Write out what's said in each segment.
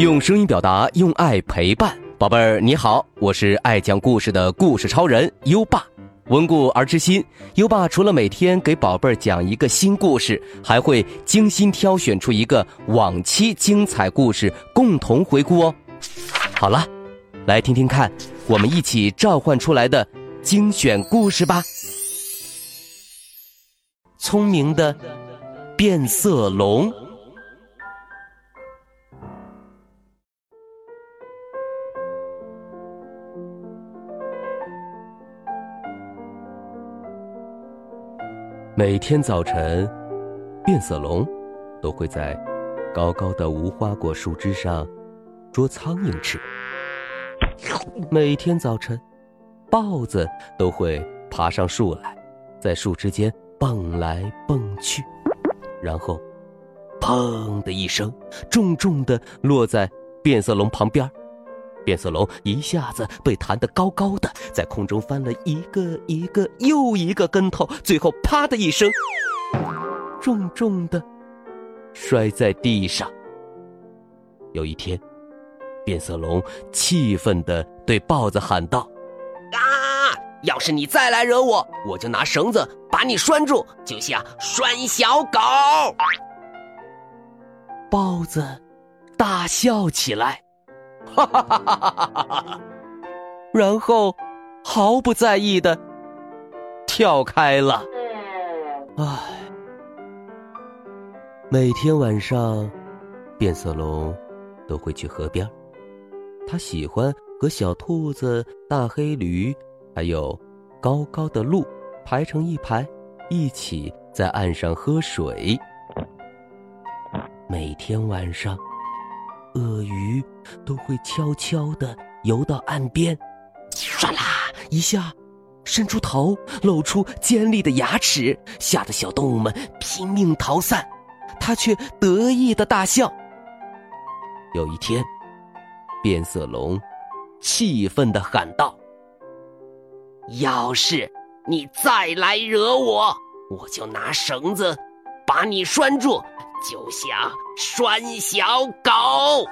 用声音表达，用爱陪伴，宝贝儿你好，我是爱讲故事的故事超人优爸。温故而知新，优爸除了每天给宝贝儿讲一个新故事，还会精心挑选出一个往期精彩故事共同回顾哦。好了，来听听看，我们一起召唤出来的精选故事吧。聪明的变色龙。每天早晨，变色龙都会在高高的无花果树枝上捉苍蝇吃。每天早晨，豹子都会爬上树来，在树枝间蹦来蹦去，然后“砰”的一声，重重的落在变色龙旁边。变色龙一下子被弹得高高的，在空中翻了一个一个又一个跟头，最后啪的一声，重重的摔在地上。有一天，变色龙气愤的对豹子喊道：“啊！要是你再来惹我，我就拿绳子把你拴住，就像拴小狗。”豹子大笑起来。哈哈哈哈哈哈！然后毫不在意的跳开了。唉，每天晚上，变色龙都会去河边。他喜欢和小兔子、大黑驴，还有高高的鹿排成一排，一起在岸上喝水。每天晚上。鳄鱼都会悄悄地游到岸边，唰啦一下，伸出头，露出尖利的牙齿，吓得小动物们拼命逃散，它却得意的大笑。有一天，变色龙气愤地喊道：“要是你再来惹我，我就拿绳子把你拴住。”就像拴小狗，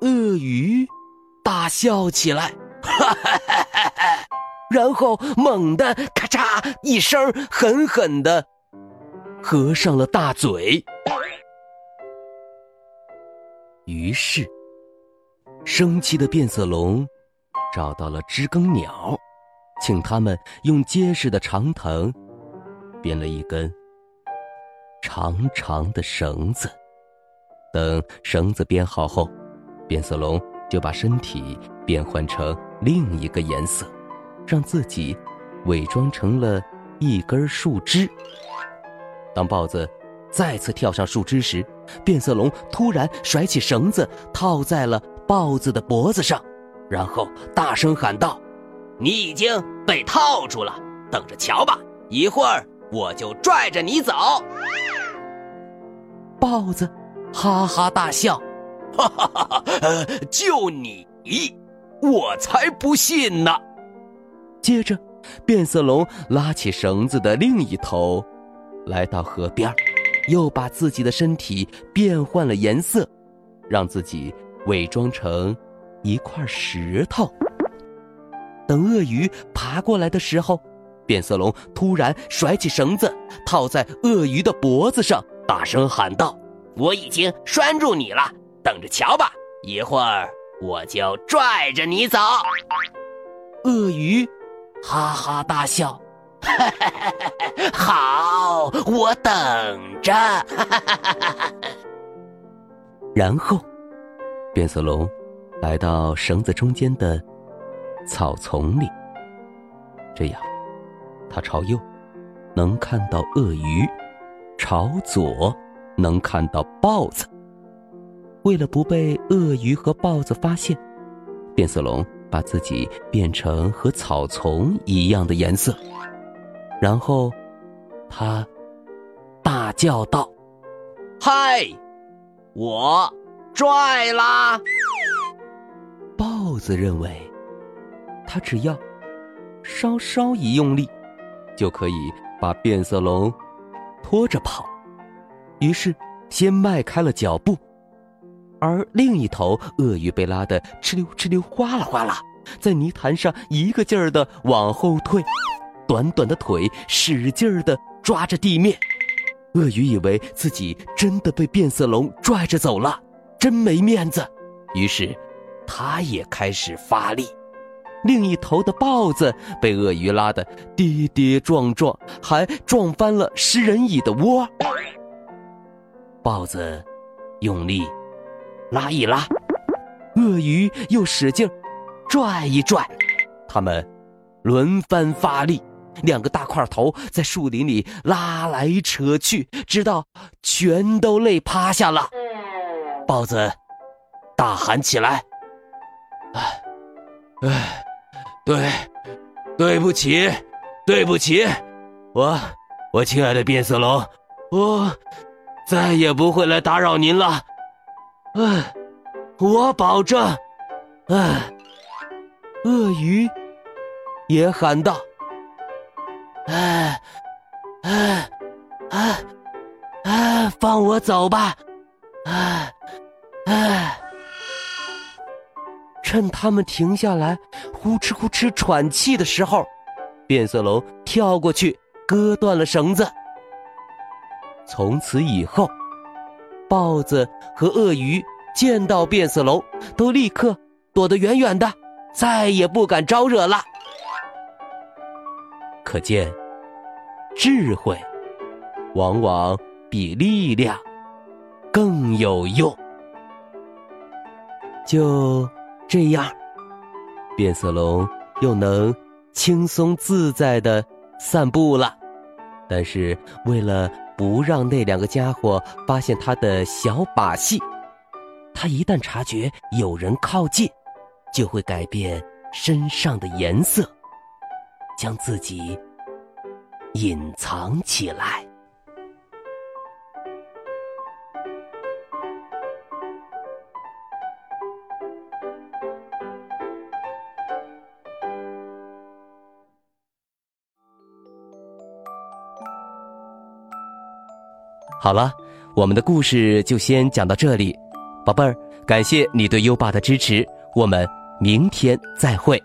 鳄鱼大笑起来，哈哈哈哈哈！然后猛地咔嚓一声，狠狠的合上了大嘴。于是，生气的变色龙找到了知更鸟，请他们用结实的长藤编了一根。长长的绳子，等绳子编好后，变色龙就把身体变换成另一个颜色，让自己伪装成了一根树枝。当豹子再次跳上树枝时，变色龙突然甩起绳子套在了豹子的脖子上，然后大声喊道：“你已经被套住了，等着瞧吧！一会儿我就拽着你走。”豹子哈哈大笑，哈哈哈哈！呃，就你，我才不信呢。接着，变色龙拉起绳子的另一头，来到河边，又把自己的身体变换了颜色，让自己伪装成一块石头。等鳄鱼爬过来的时候，变色龙突然甩起绳子，套在鳄鱼的脖子上。大声喊道：“我已经拴住你了，等着瞧吧！一会儿我就拽着你走。”鳄鱼哈哈大笑：“好，我等着。”然后，变色龙来到绳子中间的草丛里，这样，他朝右能看到鳄鱼。朝左能看到豹子。为了不被鳄鱼和豹子发现，变色龙把自己变成和草丛一样的颜色，然后他大叫道：“嗨，我拽啦！”豹子认为，他只要稍稍一用力，就可以把变色龙。拖着跑，于是先迈开了脚步。而另一头鳄鱼被拉得哧溜哧溜哗啦哗啦，在泥潭上一个劲儿的往后退，短短的腿使劲儿的抓着地面。鳄鱼以为自己真的被变色龙拽着走了，真没面子，于是，它也开始发力。另一头的豹子被鳄鱼拉得跌跌撞撞，还撞翻了食人蚁的窝。豹子用力拉一拉，鳄鱼又使劲拽一拽，他们轮番发力，两个大块头在树林里拉来扯去，直到全都累趴下了。豹子大喊起来：“哎，哎！”对，对不起，对不起，我，我亲爱的变色龙，我再也不会来打扰您了，嗯，我保证，嗯，鳄鱼也喊道：“哎，哎，哎，哎，放我走吧，哎，哎。”趁他们停下来，呼哧呼哧喘气的时候，变色龙跳过去割断了绳子。从此以后，豹子和鳄鱼见到变色龙，都立刻躲得远远的，再也不敢招惹了。可见，智慧往往比力量更有用。就。这样，变色龙又能轻松自在的散步了。但是，为了不让那两个家伙发现他的小把戏，他一旦察觉有人靠近，就会改变身上的颜色，将自己隐藏起来。好了，我们的故事就先讲到这里，宝贝儿，感谢你对优爸的支持，我们明天再会。